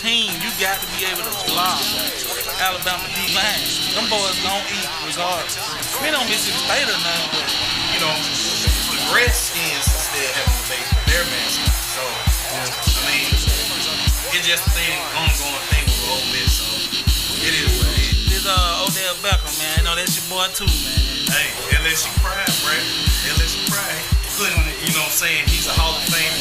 team, you got to be able to block Alabama D line. Them boys don't eat regardless. We don't Mississippi State or nothing, but you know, the Redskins still have the base with their mascot. So, I mean, it's just a thing, ongoing thing with Ole Miss. So, it is what it is. This uh, Odell Beckham, man. You know, that's your boy too, man. Hey, LSU pride, Brad. LSU pride. Couldn't, you know what I'm saying, he's a Hall of Fame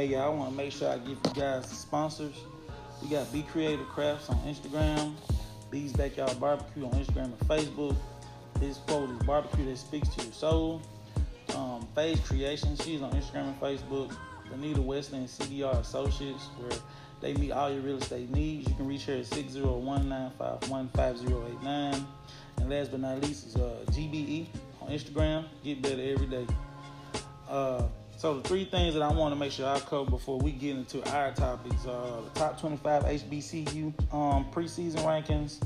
Hey y'all, I want to make sure I give you guys sponsors. We got Be Creative Crafts on Instagram, B's Backyard Barbecue on Instagram and Facebook. This quote is barbecue that speaks to your soul. Um, Phase Creation, she's on Instagram and Facebook. Anita Westland CDR Associates, where they meet all your real estate needs. You can reach her at 601-951-5089. And last but not least is uh, GBE on Instagram. Get better every day. Uh, so the three things that I want to make sure I cover before we get into our topics are the top 25 HBCU um, preseason rankings,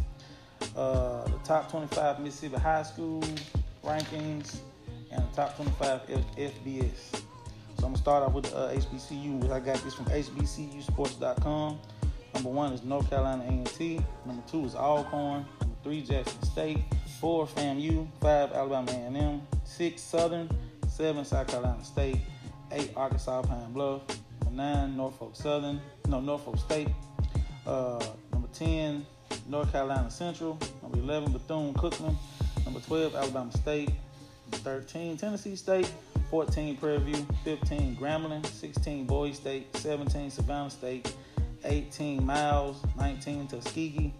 uh, the top 25 Mississippi high school rankings, and the top 25 F- FBS. So I'm gonna start off with uh, HBCU. I got this from HBCUSports.com. Number one is North Carolina A&T. Number two is Alcorn. Number three Jackson State. Four FAMU. Five Alabama A&M. Six Southern. Seven South Carolina State. Eight Arkansas Pine Bluff. Number nine Norfolk Southern. No Norfolk State. Uh, number ten North Carolina Central. Number eleven Bethune Cookman. Number twelve Alabama State. Number thirteen Tennessee State. 14 Prairie View, 15 Grambling, 16 Bowie State, 17 Savannah State, 18 Miles, 19 Tuskegee,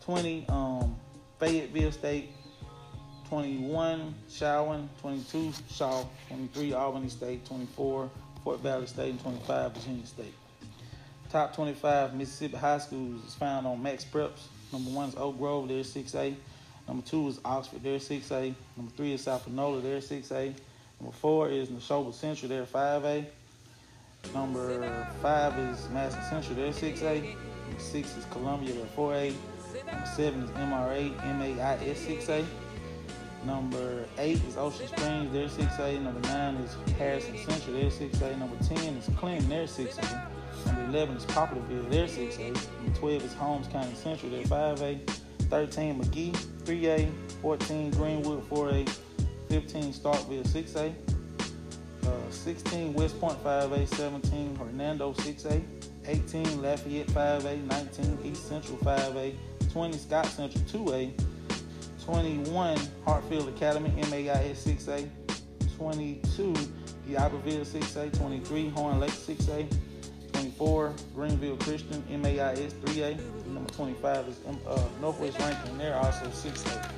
20 um, Fayetteville State, 21 Chowan, 22 Shaw, 23 Albany State, 24 Fort Valley State, and 25 Virginia State. Top 25 Mississippi high schools is found on MaxPreps. Number one is Oak Grove, they're 6A. Number two is Oxford, they're 6A. Number three is South Panola, they're 6A. Number four is Neshoba Central, they're 5A. Number five is Madison Central, they're 6A. Number six is Columbia, they're 4A. Number seven is MRA, MAIS 6A. Number eight is Ocean Springs, they're 6A. Number nine is Harrison Central, they're 6A. Number 10 is Clinton, they're 6A. Number 11 is Poplarville, they're 6A. Number 12 is Holmes County Central, they're 5A. 13 Magee, 3A. 14 Greenwood, 4A. 15 Starkville, 6A. Uh, 16 West Point, 5A. 17 Hernando, 6A. 18 Lafayette, 5A. 19 East Central, 5A. 20 Scott Central, 2A. 21 Hartfield Academy, MAIS 6A. 22 D'Iberville 6A. 23 Horn Lake 6A. 24 Greenville Christian, MAIS 3A. Number 25 is uh, Northwest Rankin, they're also 6A.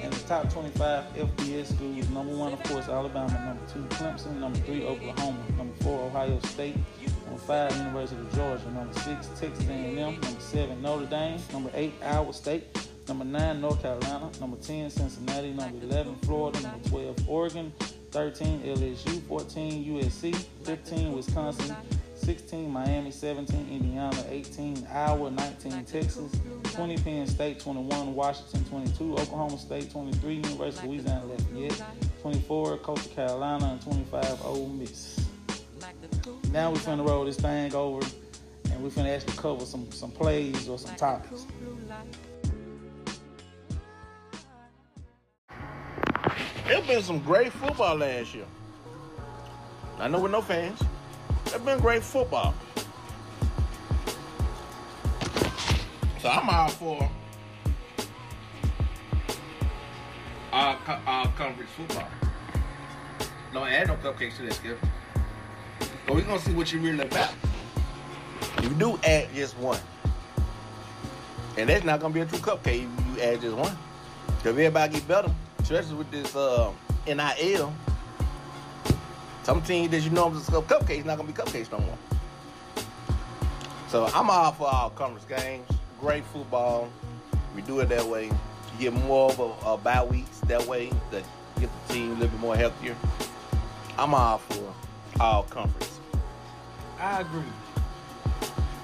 And the top 25 FBS schools, number one, of course, Alabama. Number two, Clemson. Number three, Oklahoma. Number four, Ohio State. Number five, University of Georgia. Number six, Texas A&M. Number seven, Notre Dame. Number eight, Iowa State. Number nine, North Carolina. Number 10, Cincinnati. Number 11, Florida. Number 12, Oregon. 13, LSU. 14, USC. 15, Wisconsin. 16 Miami, 17 Indiana, 18 Iowa, 19 Texas, 20 Penn State, 21 Washington, 22 Oklahoma State, 23 University of Louisiana Lafayette, 24 Coastal Carolina, and 25 Ole Miss. Now we're finna roll this thing over, and we're finna actually cover some some plays or some topics. There's been some great football last year. I know with no fans. It's been great football. So I'm all for All, all conference football. No, add no cupcakes to that, Skip. But we're gonna see what you really about. You do add just one, and that's not gonna be a true cupcake if you add just one. Cause everybody get better, especially with this uh, NIL. Some teams that you know I'm just cupcakes not gonna be cupcakes no more. So I'm all for all conference games. Great football. We do it that way. You get more of a, a bye weeks that way to get the team a little bit more healthier. I'm all for all conference. I agree.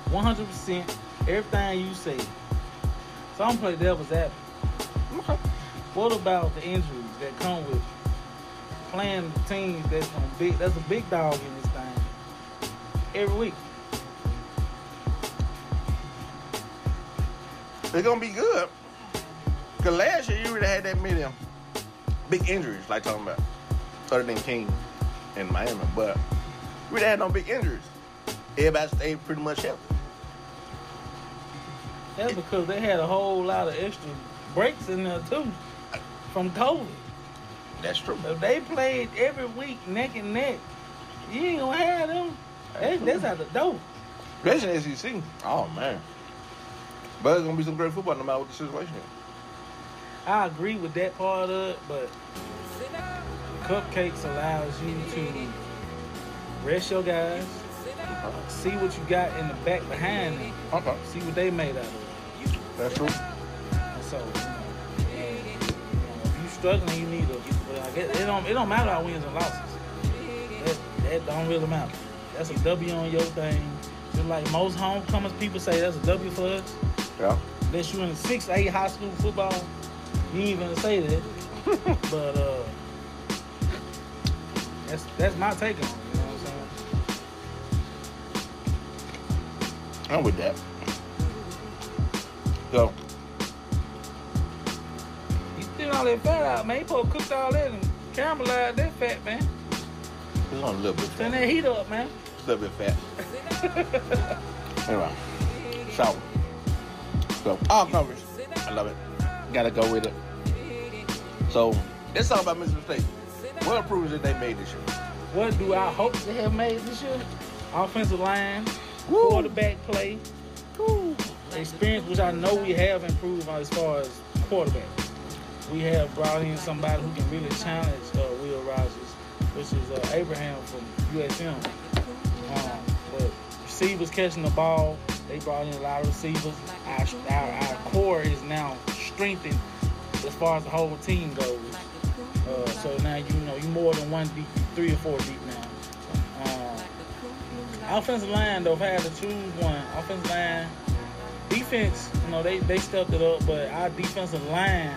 100% everything you say. So I'm gonna play devil's advocate. What about the injuries that come with playing teams that's on big that's a big dog in this thing every week? They're gonna be good. Cause last year you really had that many big injuries, like talking about, other than King in Miami, but we didn't have no big injuries. Everybody stayed pretty much healthy. That's because they had a whole lot of extra breaks in there too from COVID. That's true. If they played every week neck and neck, you ain't gonna have them. That's, that's out the door. Especially in SEC. Oh man. But it's gonna be some great football no matter what the situation is. I agree with that part of it, but cupcakes allows you to rest your guys, see what you got in the back behind them, Okay. see what they made out of. That's true. And so, struggling, you need a. But I guess it don't. It don't matter our wins and losses. That, that don't really matter. That's a W on your thing. Just like most homecomers people say, that's a W for us. Yeah. Unless you in six, eight high school football, you ain't gonna say that. but uh, that's that's my take on it. You know what I'm saying? I'm with that. So all that fat out, man. You supposed to cook all that and caramelize that fat, man. it's on a little bit Turn that heat up, man. A little bit fat. anyway. So so all coverage. I love it. Gotta go with it. So let's about Mississippi State. What improvements did they made this year? What do I hope to have made this year? Offensive line, Woo. quarterback play, experience, which I know we have improved as far as quarterback. We have brought in somebody who can really challenge uh, Will Rogers, which is uh, Abraham from USM. Um, but receivers catching the ball, they brought in a lot of receivers. Our, our, our core is now strengthened as far as the whole team goes. Uh, so now you know you more than one deep, three or four deep now. Um, offensive line though, had to choose one, offensive line, defense, you know they they stepped it up, but our defensive line,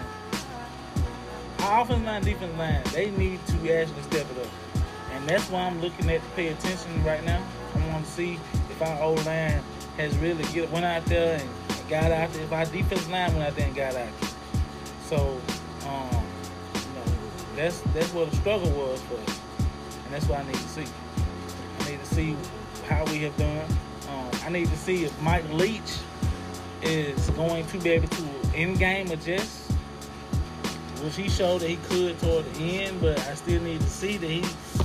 our offensive line, defensive line, they need to actually step it up, and that's why I'm looking at to pay attention right now. I want to see if our old line has really get went out there and got out there. If our defensive line went out there and got out there. So, um, you know, that's that's what the struggle was for us, and that's what I need to see. I need to see how we have done. Um, I need to see if Mike Leach is going to be able to in-game adjust, which he showed that he could toward the end. But I still need to see that he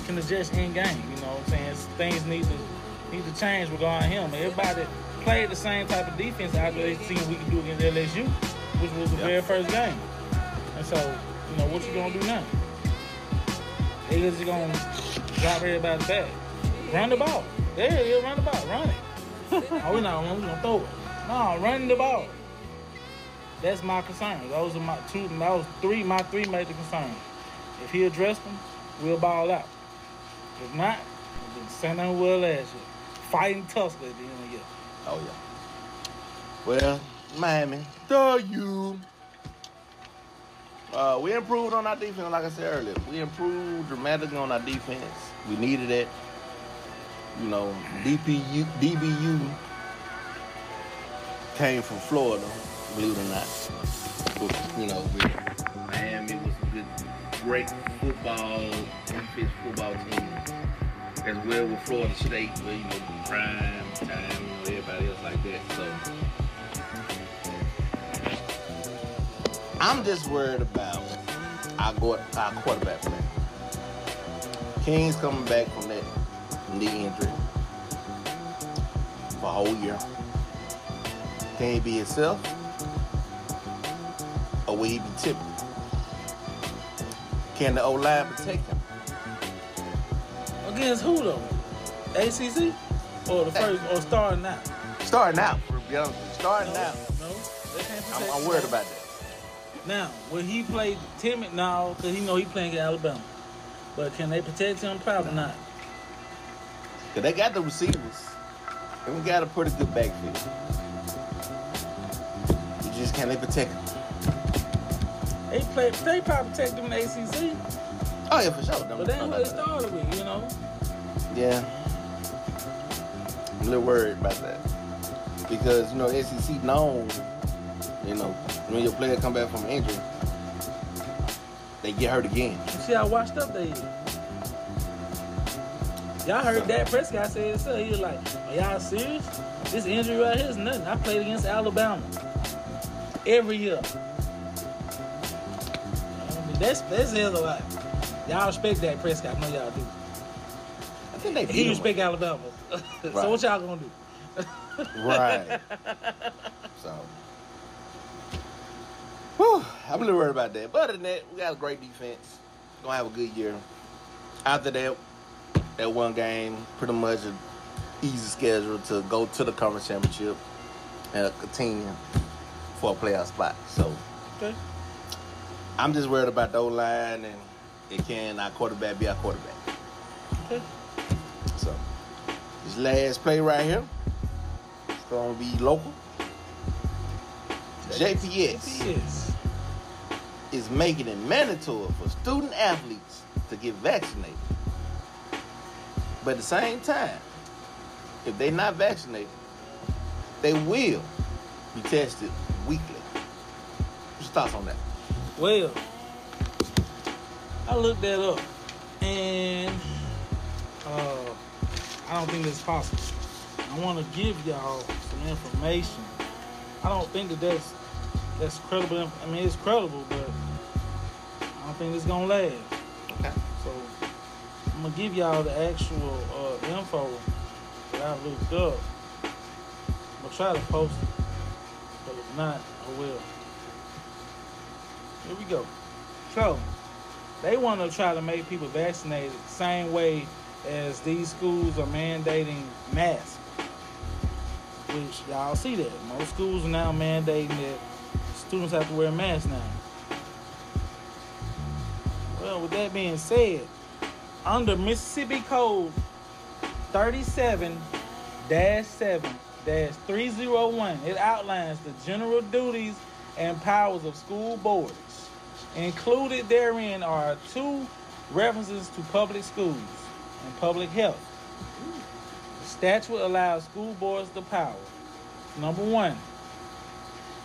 can adjust in-game. You know what I'm saying? Things need to need to change regarding him. Everybody played the same type of defense after they seen we could do against LSU, which was the Yep. very first game. And so, you know, what you gonna do now? They just gonna drop everybody back. Run the ball. Yeah, yeah, run the ball. Run it. oh, we're not we gonna throw it. No, run the ball. That's my concern. Those are my two those three my three major concerns. If he addressed them, we'll ball out. If not, then send them well last year. Fighting Tusker at the end of the year. Oh yeah. Well, Miami, the you. Uh, we improved on our defense, like I said earlier. We improved dramatically on our defense. We needed it. You know, DPU, DBU came from Florida, believe it or not. But, you know, Miami was a good, great football, defense football team. As well with Florida State, where you know prime time, you know everybody else like that. So I'm just worried about our, our quarterback play. King's coming back from that knee injury for a whole year? Can he be himself? Or will he be typical? Can the O line protect him? Against who though? ACC or the first or starting now? Starting out, to be honest, with you, starting no, out, no, they can't I'm, I'm worried about that. Now, will he play timid now? Cause he know he playing at Alabama. But can they protect him? Probably not. Cause they got the receivers, and we got a pretty good backfield. You just can't they protect him? They play. They probably protect them ACC, Oh yeah, for sure. But they ain't what they started with. You know. Yeah. I'm a little worried about that. Because, you know, SEC known, you know, when your player come back from injury, they get hurt again. You see how washed up they is. Y'all heard that Prescott say it. So he was like, "Are y'all serious? This injury right here is nothing. I played against Alabama every year. I mean, that's that's hell of a lot. Y'all respect that Prescott. I know y'all do. I think they beat He him. respect Alabama. so what y'all gonna do? Right. so. Whew, I'm a little worried about that. But other than that, we got a great defense. Gonna have a good year. After that, that one game, pretty much an easy schedule to go to the conference championship and continue for a playoff spot. So Okay. I'm just worried about the O line and it can our quarterback be our quarterback. Okay. So this last play right here, it's gonna be local. JPS Yes. is making it mandatory for student athletes to get vaccinated. But at the same time, if they're not vaccinated, they will be tested weekly. What's your thoughts on that? Well, I looked that up, and uh, I don't think that's possible. I want to give y'all some information. I don't think that that's that's credible. I mean, it's credible, but I don't think it's gonna last. Okay. So I'm gonna give y'all the actual uh, info that I looked up. I'm gonna try to post it, but if not, I will. Here we go. So they want to try to make people vaccinated same way as these schools are mandating masks. Which y'all see that most schools are now mandating that students have to wear masks now. Well, with that being said, under Mississippi Code 37 7 301, it outlines the general duties and powers of school boards. Included therein are two references to public schools and public health. The statute allows school boards the power. Number one,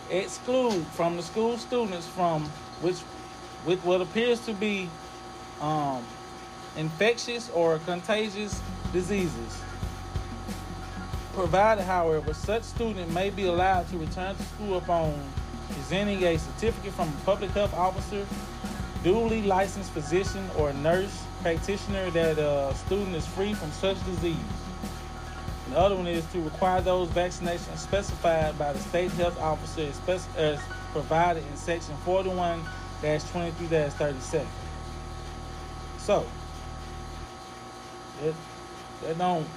exclude from the school students from which with what appears to be um, infectious or contagious diseases. Provided, however, such student may be allowed to return to school upon presenting a certificate from a public health officer, duly licensed physician, or nurse practitioner that a student is free from such disease. The other one is to require those vaccinations specified by the state health officer as, provided in section 41 23 37. So, that, that don't,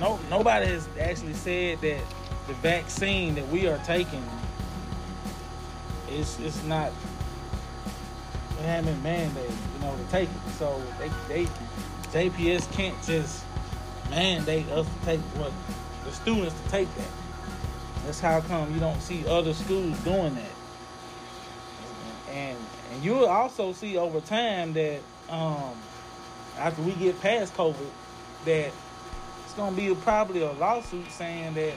no, nobody has actually said that the vaccine that we are taking is it's not it been mandated, you know, to take it. So they they JPS can't just mandate us to take what the students to take that. That's how come you don't see other schools doing that. And and you'll also see over time that um, after we get past COVID, that it's gonna be probably a lawsuit saying that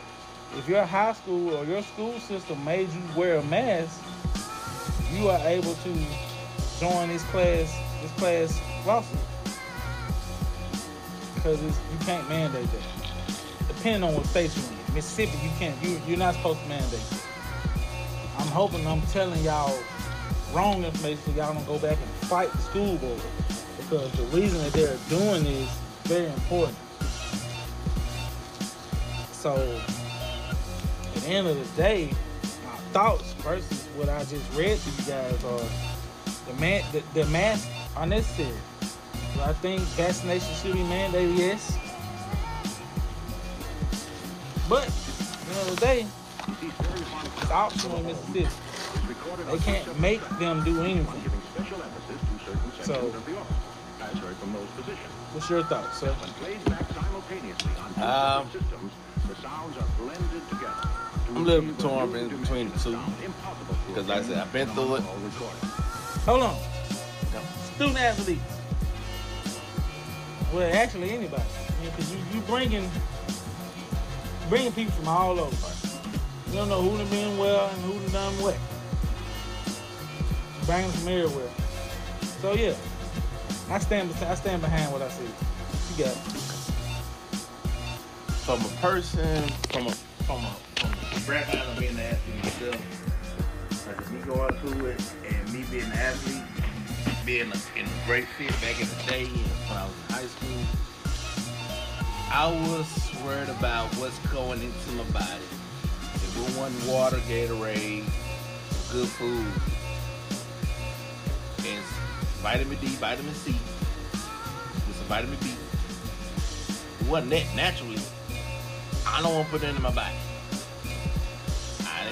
if your high school or your school system made you wear a mask, you are able to join this class this class lawsuit because you can't mandate that. Depending on what state you're in, Mississippi, you can't. You you're not supposed to mandate. It. I'm hoping I'm telling y'all wrong information so y'all don't go back and fight the school board because the reason that they're doing is very important. So at the end of the day, thoughts versus what I just read to you guys are the man the, the masks are necessary. Do I think vaccination should be mandated? Yes. But at the end of the day, it's optional in Mississippi. They can't make them do anything. So, what's your thoughts, sir? Um, I'm a little torn in between the two. Because like I said, I've been through it. Hold on. Student athletes. Well, actually anybody. Because you, you bringing bringing people from all over. You don't know who done been well and who done done what. Bring them from everywhere. So yeah, I stand I stand behind what I see. You got it. From a person, from a from a from a background being an athlete myself, like me going through it and me being an athlete, being a, in a great fit back in the day when I was in high school, I was worried about what's going into my body. If it wasn't water, Gatorade, good food, and vitamin D, vitamin C, with some vitamin B. It wasn't that naturally. I don't want to put it in my body.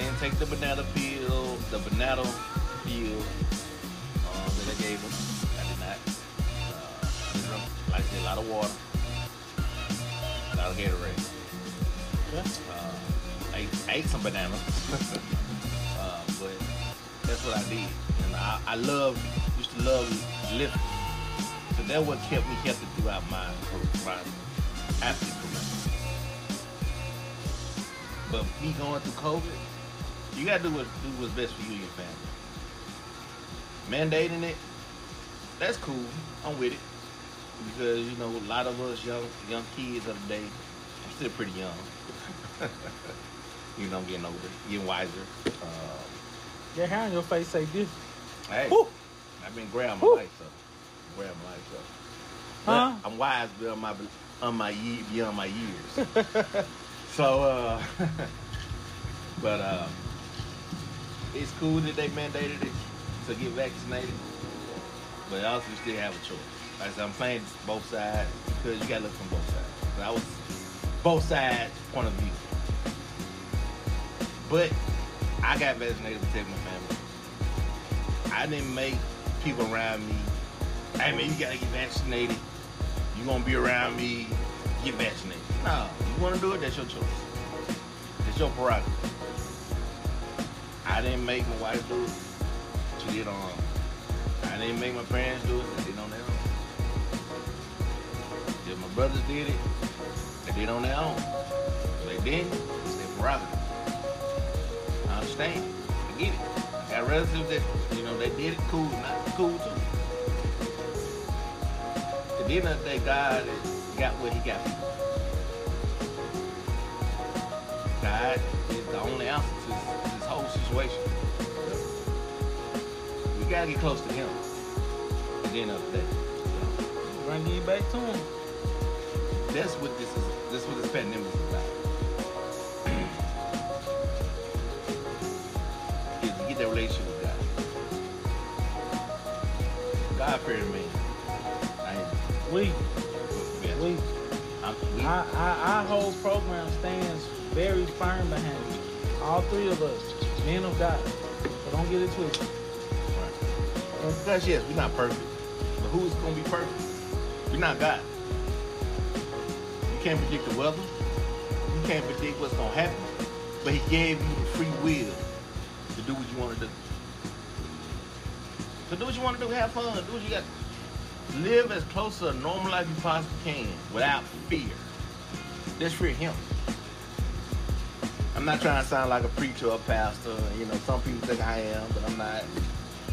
I didn't take the banana peel, the banana peel um, that I gave him. I did not. Uh, I drank, like a lot of water, a lot of Gatorade. Yeah. Uh, I, I ate some bananas, uh, but that's what I did. And I, I love, used to love lifting. So that what kept me healthy throughout my my athlete career. But me going through COVID, you gotta do what do what's best for you and your family. Mandating it, that's cool. I'm with it because you know a lot of us young young kids of the day. I'm still pretty young. you know, I'm getting older, getting wiser. Um, Your hair on your face say this. hey, Woo! I've been growing my Woo! life. Growing my life up. But Huh? I'm wise beyond my on my ye- beyond my years. so, uh, but uh, it's cool that they mandated it to get vaccinated, but also you still have a choice. Like I said, I'm playing both sides because you gotta look from both sides. I was both sides point of view, but I got vaccinated to protect my family. I didn't make people around me. Hey man, you gotta get vaccinated. You gonna be around me, get vaccinated. No, you wanna do it, that's your choice. It's your prerogative. I didn't make my wife do it. She did on. I didn't make my parents do it, they did on their own. If my brothers did it, they did on their own. If they didn't, it's their prerogative. I understand. I get it. I got relatives that, you know, they did it cool, not cool too. The end of the day, God got what he got. God is the only answer to whole situation. We gotta get close to him. At the end of the day. Bring you back to him. That's what this is. That's what this pandemic is about. Is to get that relationship with God. God. I am. We, Yes. we, I'm, we, our, our, our whole program stands very firm behind you. All three of us, men of God. So don't get it twisted. Right. Because yes, we're not perfect. But who's gonna be perfect? We're not God. You can't predict the weather. You can't predict what's gonna happen. But He gave you the free will to do what you want to do. So do what you want to do. Have fun. Do what you got. Live as close to a normal life you possibly can without fear. Just fear Him. I'm not trying to sound like a preacher or a pastor. You know, some people think I am, but I'm not.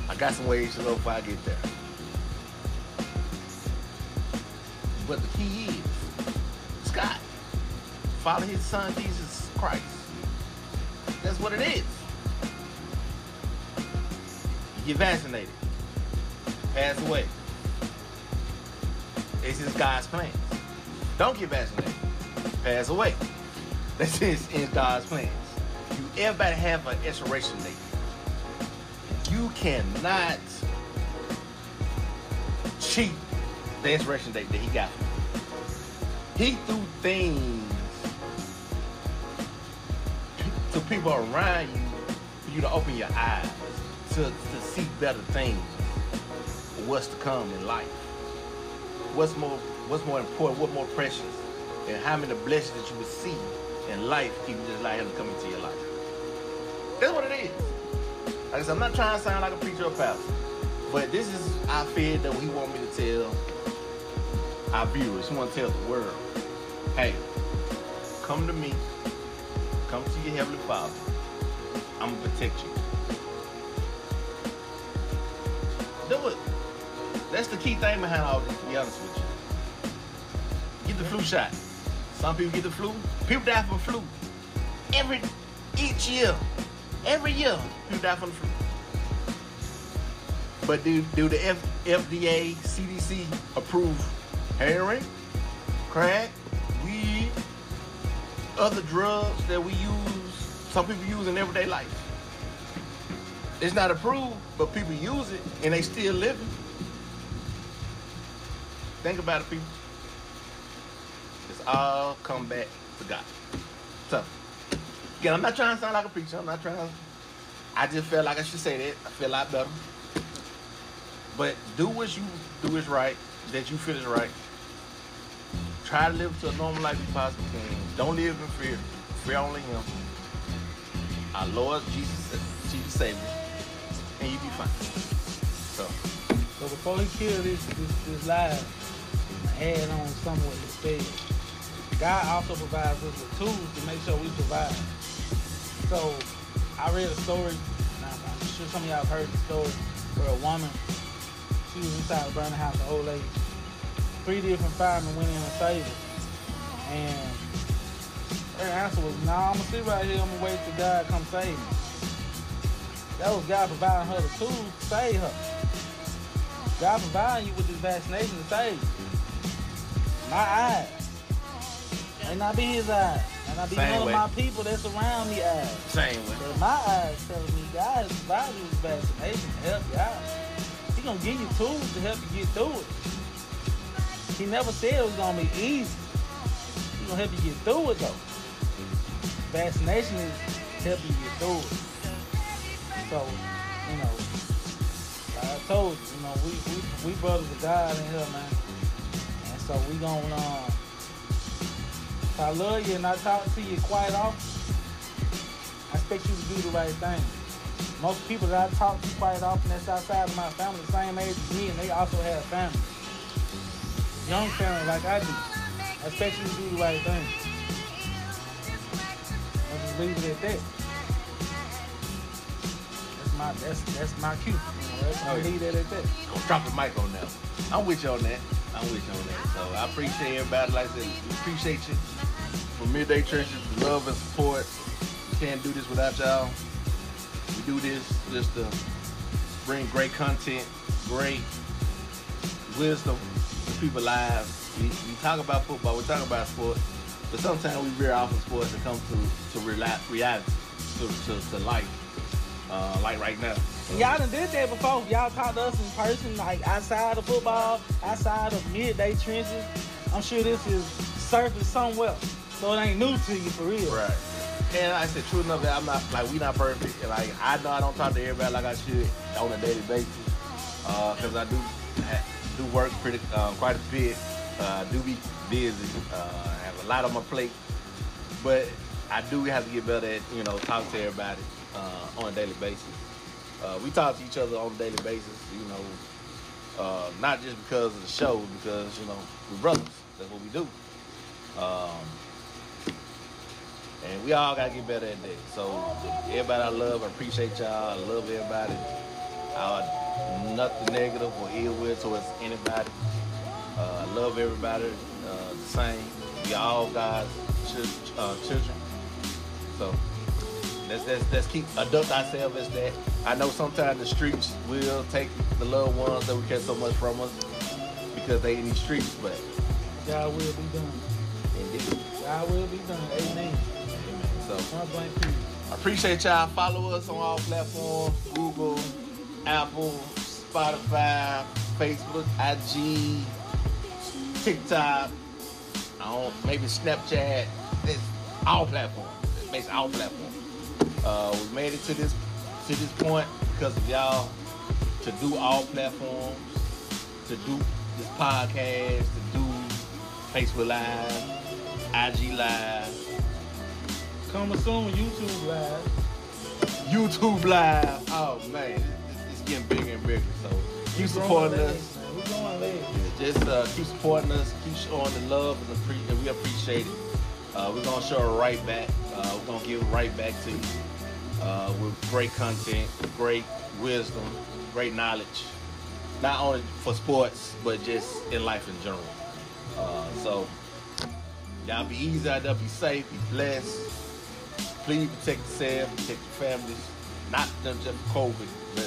I got some ways to go before I get there. But the key is, Scott, follow his son Jesus Christ. That's what it is. You get vaccinated. Pass away. It's just God's plan. Don't get vaccinated. Pass away. That's is in God's plans. You everybody have an expiration date. You cannot cheat the expiration date that he got. He threw things to people around you for you to open your eyes to, to see better things. What's to come in life? What's more what's more important, what more precious, and how many blessings that you see in life if you just allow him to come into your life. That's what it is. Like I said, I'm not trying to sound like a preacher or pastor, but this is I feel that he want me to tell our viewers, he want to tell the world, hey, come to me, come to your heavenly Father. I'm gonna protect you. Do it. That's the key thing behind all this, to be honest with you. Get the flu shot. Some people get the flu. People die from flu. Every each year. Every year, people die from the flu. But do, do the F, FDA, CDC approve heroin, crack, weed, other drugs that we use, some people use in everyday life? It's not approved, but people use it and they still living. Think about it, people. All come back to God. So, again, I'm not trying to sound like a preacher. I'm not trying to. I just felt like I should say that. I feel a lot better. But do what you do is right, that you feel is right. Try to live to a normal life you possibly can. Don't live in fear. Fear only Him. Our Lord Jesus, Jesus Savior, and you be fine. So, So before he killed this this, this live, I add on some what he said. God also provides us with tools to make sure we survive. So I read a story, I'm, sure some of y'all have heard the story, where a woman, she was inside a burning house, an old lady. Three different firemen went in and saved her. And her answer was, nah, I'm gonna sit right here, I'm gonna wait till God to come save me. That was God providing her the tools to save her. God providing you with this vaccination to save you. My eyes. May not be his eyes. May not be Same none way. of my people that's around me eyes. same way. But my eyes telling me God is providing you with vaccination to help you out. He gonna give you tools to help you get through it. He never said it was gonna be easy. He gonna help you get through it though. Vaccination is helping you get through it. So, you know, like I told you, you know, we we, we brothers of God in here, man. And so we gonna um I love you and I talk to you quite often, I expect you to do the right thing. Most people that I talk to quite often that's outside of my family, the same age as me, and they also have family. Young family like I do. I expect you to do the right thing. I'll just leave it at that. That's my that's that's my cue. You know, that's, yeah. leave that at that. Gonna drop the mic on that. I'm with you on that. I'm with you on that. So I appreciate everybody. Like I said, appreciate you for midday trenches, love and support. We can't do this without y'all. We do this just to bring great content, great wisdom to people's lives. We, we talk about football, we talk about sports, but sometimes we veer off of sports and come to to reality, to, to, to life, uh, like right now. Y'all done did that before. Y'all talked to us in person, like outside of football, outside of midday trenches. I'm sure this is surfaced somewhere. So it ain't new to you for real. Right. And like I said, true enough, I'm not like we not perfect. And, Like I know I don't talk to everybody like I should on a daily basis, because I do do work pretty um, quite a bit. Uh, I do be busy. Uh, I have a lot on my plate, but I do have to get better at you know talk to everybody uh, on a daily basis. Uh, we talk to each other on a daily basis, you know, uh, not just because of the show, because you know we're brothers. That's what we do. Um, and we all gotta get better at that. So everybody I love, I appreciate y'all. I love everybody. Uh, nothing negative or ill will towards anybody. Uh, I love everybody uh, the same. We all God's chil- uh, children. So let's, let's let's keep adopt ourselves as that. I know sometimes the streets will take the loved ones that we care so much from us because they in these streets, but God will be done. indeed. I will be done. Amen. So Point blank period. I appreciate y'all. Follow us on all platforms: Google, Apple, Spotify, Facebook, IG, TikTok. I don't maybe Snapchat. It's all platforms. It's basically all platforms. Uh, we made it to this to this point because of y'all to do all platforms, to do this podcast, to do Facebook Live, IG Live, Coming soon, YouTube live. YouTube Live. Oh man, it's, it's getting bigger and bigger. So keep supporting us. We're going legs. Yeah, just uh, keep supporting us. Keep showing the love and, appre- and we appreciate it. Uh, we're gonna show it right back. Uh, we're gonna give it right back to you uh, with great content, great wisdom, great knowledge. Not only for sports, but just in life in general. Uh, so y'all be easy out there, be safe, be blessed. Please protect yourself, protect your families. Not just from COVID, but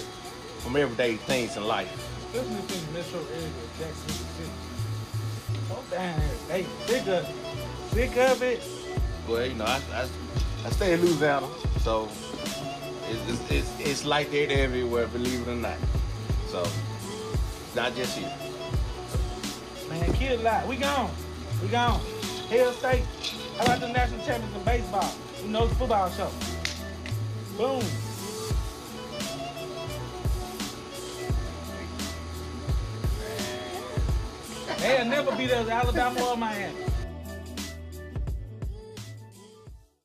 from everyday things in life. Especially in the metro area, Jackson City. Oh, damn. Hey, sick of it. Sick of it. Well, you know, I, I, I stay in Louisiana, so it's, it's, it's, it's like that everywhere, believe it or not. So, not just here. Man, kid lot. We gone. We gone. Hail State. How about the national champions in baseball? Knows football show? Boom. They'll never beat us Alabama or Miami.